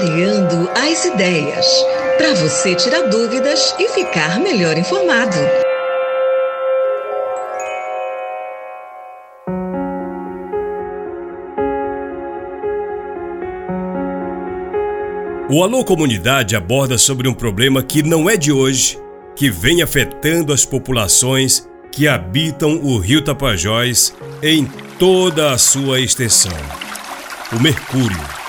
Clareando as ideias. Para você tirar dúvidas e ficar melhor informado. O Alô Comunidade aborda sobre um problema que não é de hoje, que vem afetando as populações que habitam o rio Tapajós em toda a sua extensão. O mercúrio.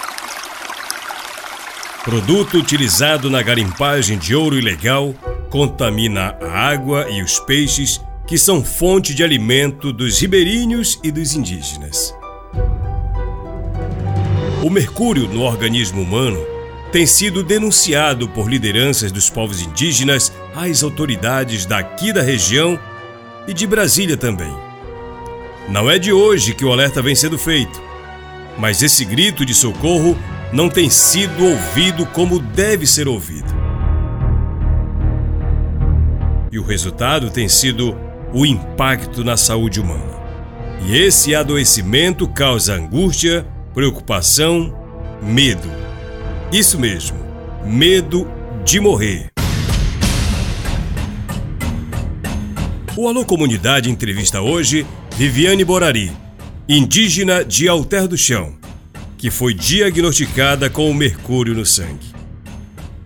Produto utilizado na garimpagem de ouro ilegal, contamina a água e os peixes que são fonte de alimento dos ribeirinhos e dos indígenas. O mercúrio no organismo humano tem sido denunciado por lideranças dos povos indígenas às autoridades daqui da região e de Brasília também. Não é de hoje que o alerta vem sendo feito, mas esse grito de socorro não tem sido ouvido como deve ser ouvido. E o resultado tem sido o impacto na saúde humana. E esse adoecimento causa angústia, preocupação, medo. Isso mesmo, medo de morrer. O Alô Comunidade entrevista hoje Viviane Borari, indígena de Alter do Chão, que foi diagnosticada com mercúrio no sangue.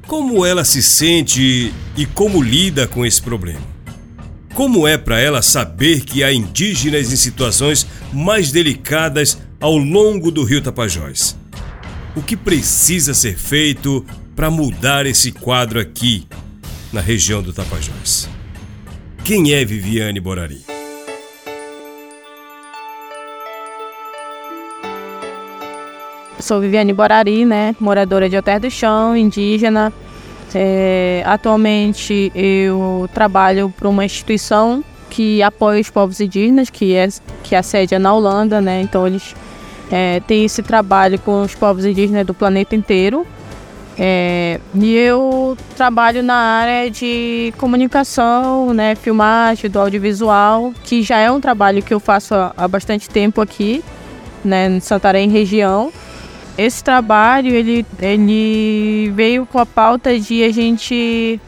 Como ela se sente e como lida com esse problema? Como é para ela saber que há indígenas em situações mais delicadas ao longo do rio Tapajós? O que precisa ser feito para mudar esse quadro aqui, na região do Tapajós? Quem é Viviane Borari? Sou Viviane Borari, né? Moradora de Alter do Chão, indígena. É, atualmente eu trabalho para uma instituição que apoia os povos indígenas, que é que é a sede é na Holanda, né? Então eles é, têm esse trabalho com os povos indígenas do planeta inteiro. É, e eu trabalho na área de comunicação, né, filmagem, do audiovisual, que já é um trabalho que eu faço há, há bastante tempo aqui, né, em Santarém região. Esse trabalho ele, ele veio com a pauta de a gente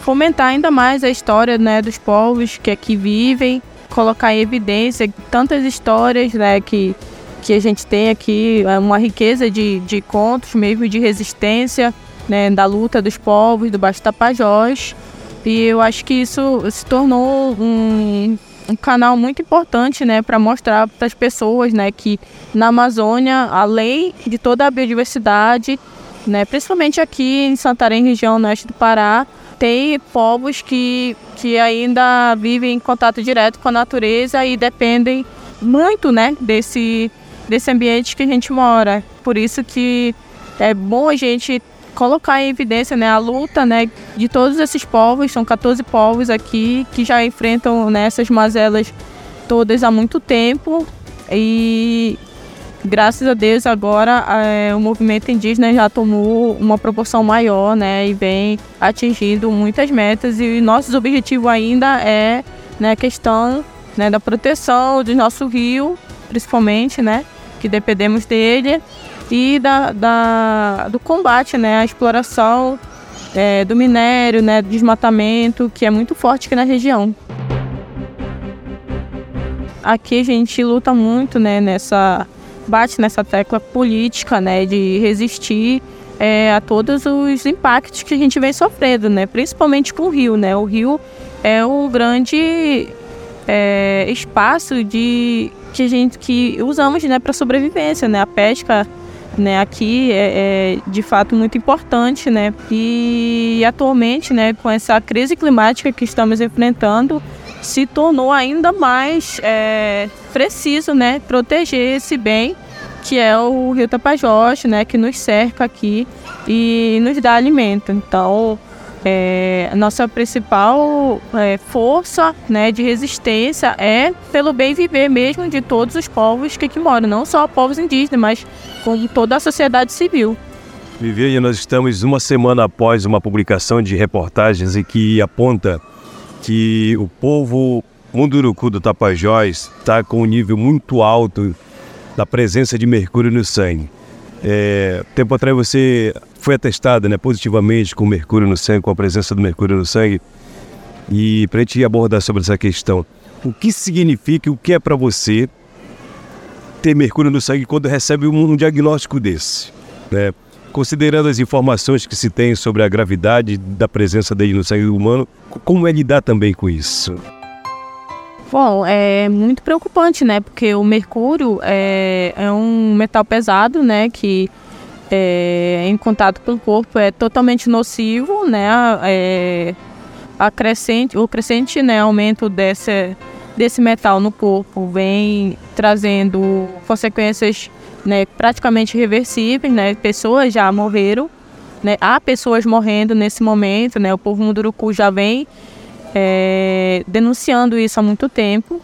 fomentar ainda mais a história né, dos povos que aqui vivem, colocar em evidência tantas histórias né, que que a gente tem aqui é uma riqueza de, de contos, mesmo de resistência, né, da luta dos povos do Baixo Tapajós. E eu acho que isso se tornou um, um canal muito importante né, para mostrar para as pessoas né, que na Amazônia, além de toda a biodiversidade, né, principalmente aqui em Santarém, região oeste do Pará, tem povos que, que ainda vivem em contato direto com a natureza e dependem muito né, desse, desse ambiente que a gente mora. Por isso que é bom a gente colocar em evidência né, a luta né, de todos esses povos, são 14 povos aqui que já enfrentam né, essas mazelas todas há muito tempo. E graças a Deus agora é, o movimento indígena já tomou uma proporção maior né, e vem atingindo muitas metas. E nosso objetivo ainda é né, a questão né, da proteção do nosso rio, principalmente, né, que dependemos dele, e da, da do combate né, à exploração é, do minério, né, do desmatamento, que é muito forte aqui na região. Aqui a gente luta muito né, nessa. bate nessa tecla política né, de resistir é, a todos os impactos que a gente vem sofrendo, né, principalmente com o rio. Né? O rio é o grande é, espaço de que a gente que usamos né, para sobrevivência, né? A pesca né, aqui é, é, de fato muito importante, né? E atualmente, né, com essa crise climática que estamos enfrentando, se tornou ainda mais é, preciso, né, proteger esse bem que é o Rio Tapajós, né, que nos cerca aqui e nos dá alimento. Então, é, nossa principal é, força né, de resistência é pelo bem viver mesmo de todos os povos que aqui moram, não só povos indígenas, mas com toda a sociedade civil. Viviane, nós estamos uma semana após uma publicação de reportagens que aponta que o povo Munduruku do Tapajós está com um nível muito alto da presença de mercúrio no sangue. É, tempo atrás você foi atestada né, positivamente com mercúrio no sangue, com a presença do mercúrio no sangue. E para a gente abordar sobre essa questão, o que significa, o que é para você ter mercúrio no sangue quando recebe um diagnóstico desse? Né? Considerando as informações que se tem sobre a gravidade da presença dele no sangue humano, como é lidar também com isso? Bom, é muito preocupante, né? Porque o mercúrio é, é um metal pesado, né? Que é, em contato com o corpo é totalmente nocivo, né? É, a crescente, o crescente né, aumento desse, desse metal no corpo vem trazendo consequências né, praticamente irreversíveis, né? Pessoas já morreram, né? Há pessoas morrendo nesse momento, né? O povo Munduruku já vem é, denunciando isso há muito tempo,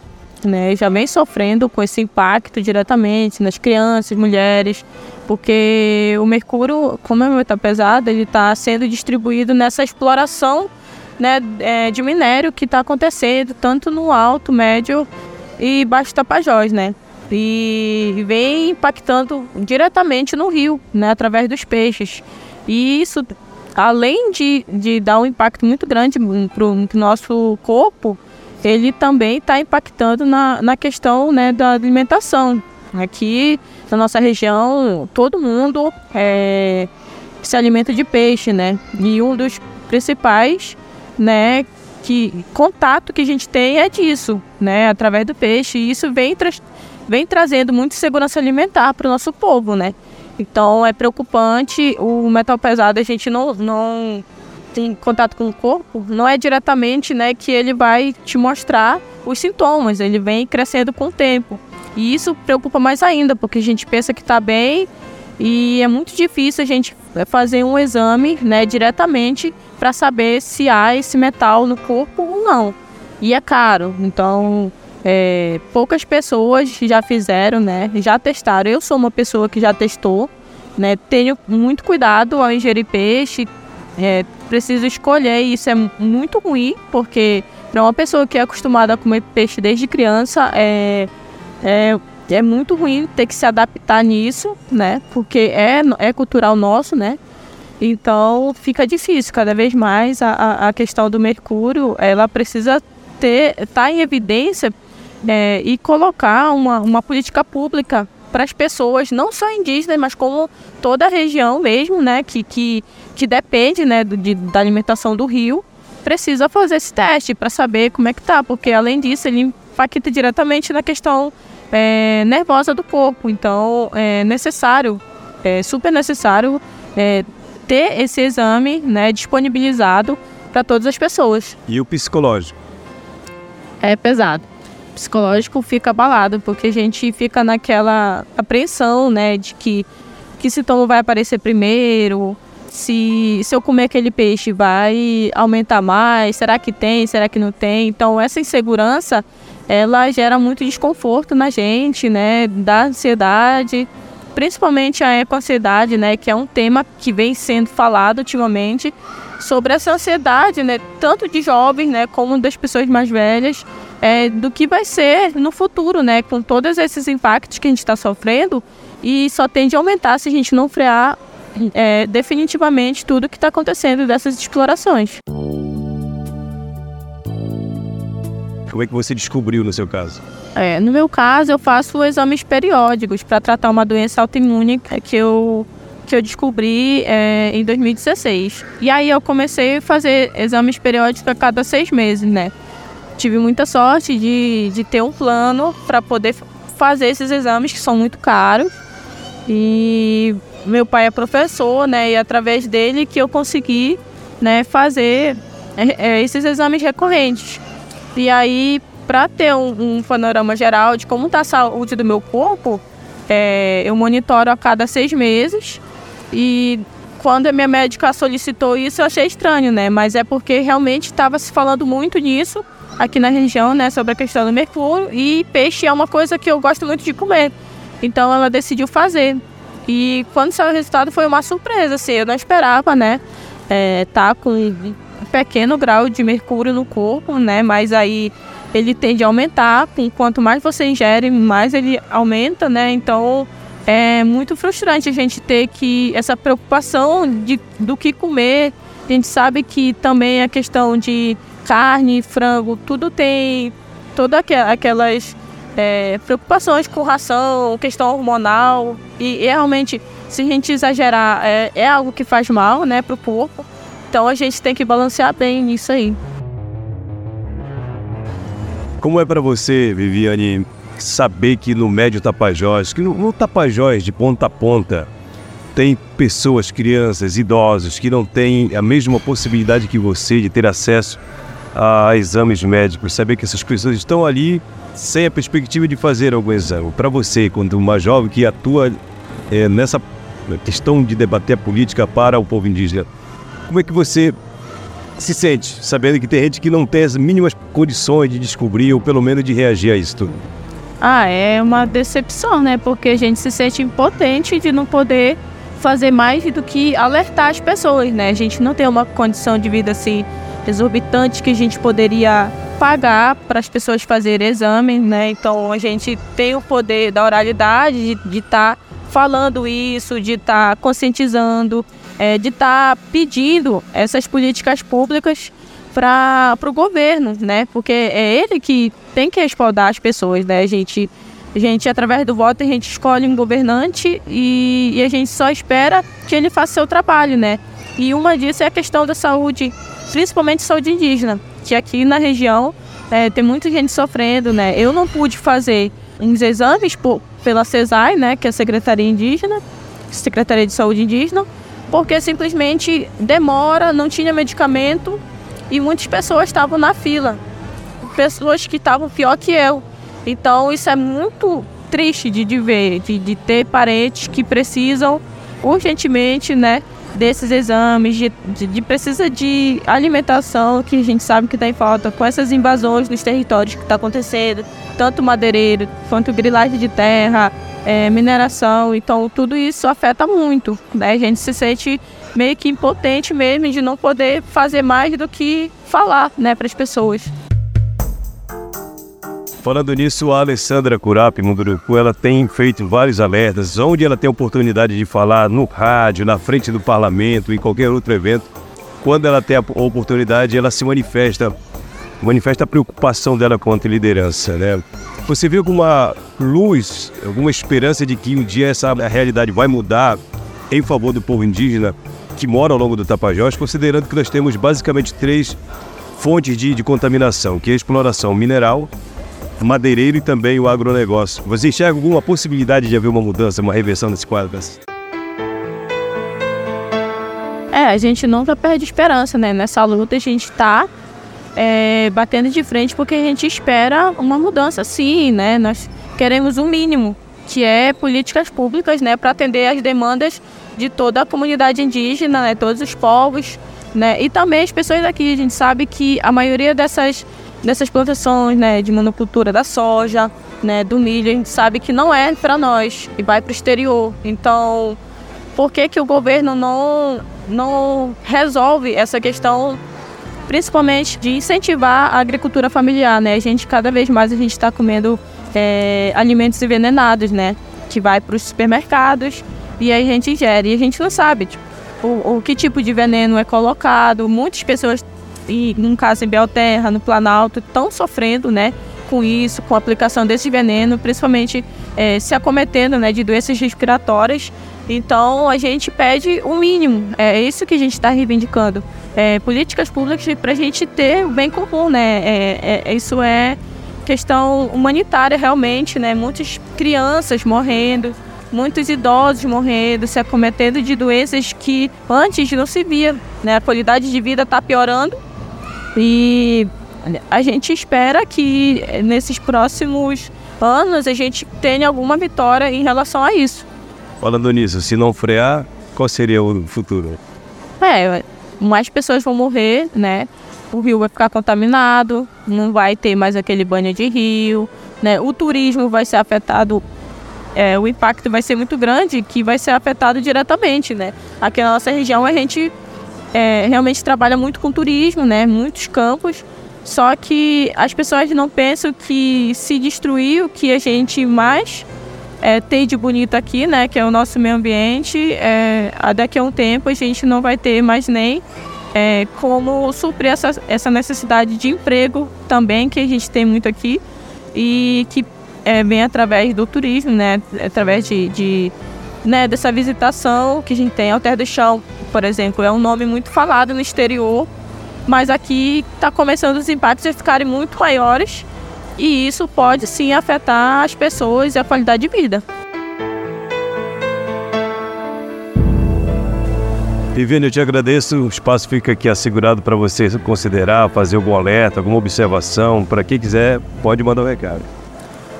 né? Já vem sofrendo com esse impacto diretamente nas crianças, mulheres, porque o mercúrio, como é um metal pesado, ele está sendo distribuído nessa exploração né, é, de minério que está acontecendo tanto no alto, médio e baixo Tapajós, né? E vem impactando diretamente no rio, né, através dos peixes. E isso, além de, de dar um impacto muito grande para o nosso corpo, ele também está impactando na, na questão né, da alimentação. Aqui na nossa região, todo mundo é, se alimenta de peixe, né? E um dos principais né, que contato que a gente tem é disso, né, através do peixe. E isso vem, tra vem trazendo muita segurança alimentar para o nosso povo, né. Então é preocupante. O metal pesado a gente não, não tem contato com o corpo, não é diretamente, né, que ele vai te mostrar os sintomas. Ele vem crescendo com o tempo. E isso preocupa mais ainda, porque a gente pensa que está bem e é muito difícil a gente fazer um exame, né, diretamente para saber se há esse metal no corpo ou não. E é caro, então é, poucas pessoas já fizeram, né? Já testaram. Eu sou uma pessoa que já testou, né? Tenho muito cuidado ao ingerir peixe. É, preciso escolher e isso é muito ruim, porque para uma pessoa que é acostumada a comer peixe desde criança, é, é, é muito ruim ter que se adaptar nisso, né? Porque é, é cultural nosso, né? Então fica difícil cada vez mais a, a questão do mercúrio, ela precisa ter estar tá em evidência é, e colocar uma, uma política pública para as pessoas, não só indígenas, mas como toda a região mesmo, né, que, que, que depende né, de, da alimentação do rio, precisa fazer esse teste para saber como é que tá, porque além disso ele impacta diretamente na questão é, nervosa do corpo, então é necessário, é super necessário é, ter esse exame né, disponibilizado para todas as pessoas. E o psicológico? É pesado. Psicológico fica abalado, porque a gente fica naquela apreensão, né, de que que sintoma vai aparecer primeiro, se, se eu comer aquele peixe vai aumentar mais, será que tem, será que não tem? Então essa insegurança, ela gera muito desconforto na gente, né, da ansiedade, principalmente a ecoansiedade, né, que é um tema que vem sendo falado ultimamente sobre essa ansiedade, né, tanto de jovens, né, como das pessoas mais velhas, é, do que vai ser no futuro, né, com todos esses impactos que a gente está sofrendo e só tende a aumentar se a gente não frear é, definitivamente tudo que está acontecendo dessas explorações. Como é que você descobriu no seu caso? É, no meu caso, eu faço exames periódicos para tratar uma doença autoimune que eu, que eu descobri é, em 2016. E aí eu comecei a fazer exames periódicos a cada seis meses, né? Tive muita sorte de, de ter um plano para poder fazer esses exames que são muito caros. E meu pai é professor, né? E através dele que eu consegui né, fazer é, é, esses exames recorrentes. E aí, para ter um, um, panorama geral de como está a saúde do meu corpo, é, eu monitoro a cada seis meses. E quando a minha médica solicitou isso, eu achei estranho, né? Mas é porque realmente estava se falando muito nisso aqui na região, né? Sobre a questão do mercúrio. E peixe é uma coisa que eu gosto muito de comer. Então ela decidiu fazer. E quando saiu o resultado foi uma surpresa, assim. Eu não esperava, né? É, tá com pequeno grau de mercúrio no corpo, né? Mas aí ele tende a aumentar. Quanto mais você ingere, mais ele aumenta, né? Então é muito frustrante a gente ter que essa preocupação de, do que comer. A gente sabe que também a questão de carne, frango, tudo tem todas aquelas é, preocupações com ração, questão hormonal. E, e, realmente, se a gente exagerar, é, é algo que faz mal né, para o corpo. Então a gente tem que balancear bem nisso aí. Como é para você, Viviane, saber que no Médio Tapajós, que no, no Tapajós de ponta a ponta, tem pessoas, crianças, idosos que não têm a mesma possibilidade que você de ter acesso a exames médicos, saber que essas pessoas estão ali sem a perspectiva de fazer algum exame. Para você, quando uma jovem que atua é, nessa questão de debater a política para o povo indígena, como é que você se sente sabendo que tem gente que não tem as mínimas condições de descobrir ou pelo menos de reagir a isso tudo? Ah, é uma decepção, né? Porque a gente se sente impotente de não poder fazer mais do que alertar as pessoas, né? A gente não tem uma condição de vida assim exorbitante que a gente poderia pagar para as pessoas fazerem exame, né? Então a gente tem o poder da oralidade de estar tá falando isso, de estar tá conscientizando, é, de estar tá pedindo essas políticas públicas para o governo, né? Porque é ele que tem que respaldar as pessoas, né? A gente, a gente, através do voto, a gente escolhe um governante e, e a gente só espera que ele faça seu trabalho, né? E uma disso é a questão da saúde, principalmente saúde indígena, que aqui na região é, tem muita gente sofrendo, né? Eu não pude fazer uns exames por, pela CESAI, né? Que é a Secretaria Indígena, Secretaria de Saúde Indígena, porque simplesmente demora, não tinha medicamento e muitas pessoas estavam na fila. Pessoas que estavam pior que eu. Então isso é muito triste de, de ver, de, de ter parentes que precisam urgentemente, né? Desses exames, de, de, de, precisa de alimentação, que a gente sabe que está em falta, com essas invasões nos territórios que está acontecendo, tanto madeireiro quanto grilagem de terra, é, mineração, então tudo isso afeta muito, né? A gente se sente meio que impotente mesmo de não poder fazer mais do que falar, né, para as pessoas. Falando nisso, a Alessandra Curapi Munduruku, ela tem feito vários alertas, onde ela tem oportunidade de falar no rádio, na frente do parlamento, em qualquer outro evento. Quando ela tem a oportunidade, ela se manifesta, manifesta a preocupação dela a liderança, né? Você vê alguma luz, alguma esperança de que um dia essa realidade vai mudar em favor do povo indígena que mora ao longo do Tapajós, considerando que nós temos basicamente três fontes de, de contaminação, que é a exploração mineral, madeireiro e também o agronegócio. Você enxerga alguma possibilidade de haver uma mudança, uma reversão nesse quadro? É, a gente nunca perde esperança, né? Nessa luta a gente está é, batendo de frente porque a gente espera uma mudança, sim, né? Nós queremos o um mínimo, que é políticas públicas, né? Para atender as demandas de toda a comunidade indígena, né? Todos os povos, né? E também as pessoas daqui. A gente sabe que a maioria dessas dessas plantações, né, de monocultura da soja, né, do milho, a gente sabe que não é para nós e vai para o exterior. Então, por que que o governo não não resolve essa questão, principalmente de incentivar a agricultura familiar, né? A gente cada vez mais a gente está comendo é, alimentos envenenados, né? Que vai para os supermercados e aí a gente ingere e a gente não sabe tipo, o, o que tipo de veneno é colocado. Muitas pessoas e no caso em Belterra, no Planalto, estão sofrendo, né, com isso, com a aplicação desse veneno, principalmente é, se acometendo, né, de doenças respiratórias. Então a gente pede o um mínimo, é isso que a gente está reivindicando. É, políticas públicas para a gente ter o bem comum, né? É, é, isso é questão humanitária realmente, né? Muitas crianças morrendo, muitos idosos morrendo, se acometendo de doenças que antes não se via, né? A qualidade de vida está piorando e a gente espera que nesses próximos anos a gente tenha alguma vitória em relação a isso. Falando nisso, se não frear, qual seria o futuro? É, mais pessoas vão morrer, né? O rio vai ficar contaminado, não vai ter mais aquele banho de rio, né? O turismo vai ser afetado, é, o impacto vai ser muito grande, que vai ser afetado diretamente, né? Aqui na nossa região a gente é, realmente trabalha muito com turismo, né? Muitos campos. Só que as pessoas não pensam que se destruir o que a gente mais é, tem de bonito aqui, né, que é o nosso meio ambiente, é, daqui a um tempo a gente não vai ter mais nem é, como suprir essa, essa necessidade de emprego também que a gente tem muito aqui e que é, vem através do turismo, né, através de, de né, dessa visitação que a gente tem. Alter do Chão, por exemplo, é um nome muito falado no exterior, mas aqui está começando os impactos a ficarem muito maiores e isso pode sim afetar as pessoas e a qualidade de vida. Viviane, eu te agradeço. O espaço fica aqui assegurado para você considerar, fazer algum alerta, alguma observação. Para quem quiser, pode mandar um recado.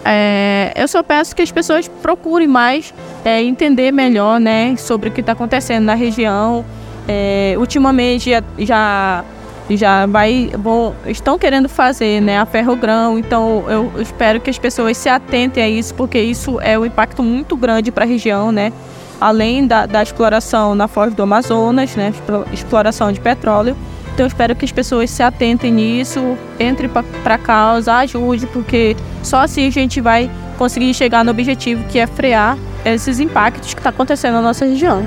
É, eu só peço que as pessoas procurem mais é, entender melhor né, sobre o que está acontecendo na região. É, ultimamente já, já já vai bom, estão querendo fazer né, a ferrogrão, então eu espero que as pessoas se atentem a isso, porque isso é um impacto muito grande para a região, né? Além da, da exploração na foz do Amazonas, né, exploração de petróleo. Então eu espero que as pessoas se atentem nisso, entrem para a causa, ajude, porque só assim a gente vai conseguir chegar no objetivo que é frear esses impactos que está acontecendo na nossa região.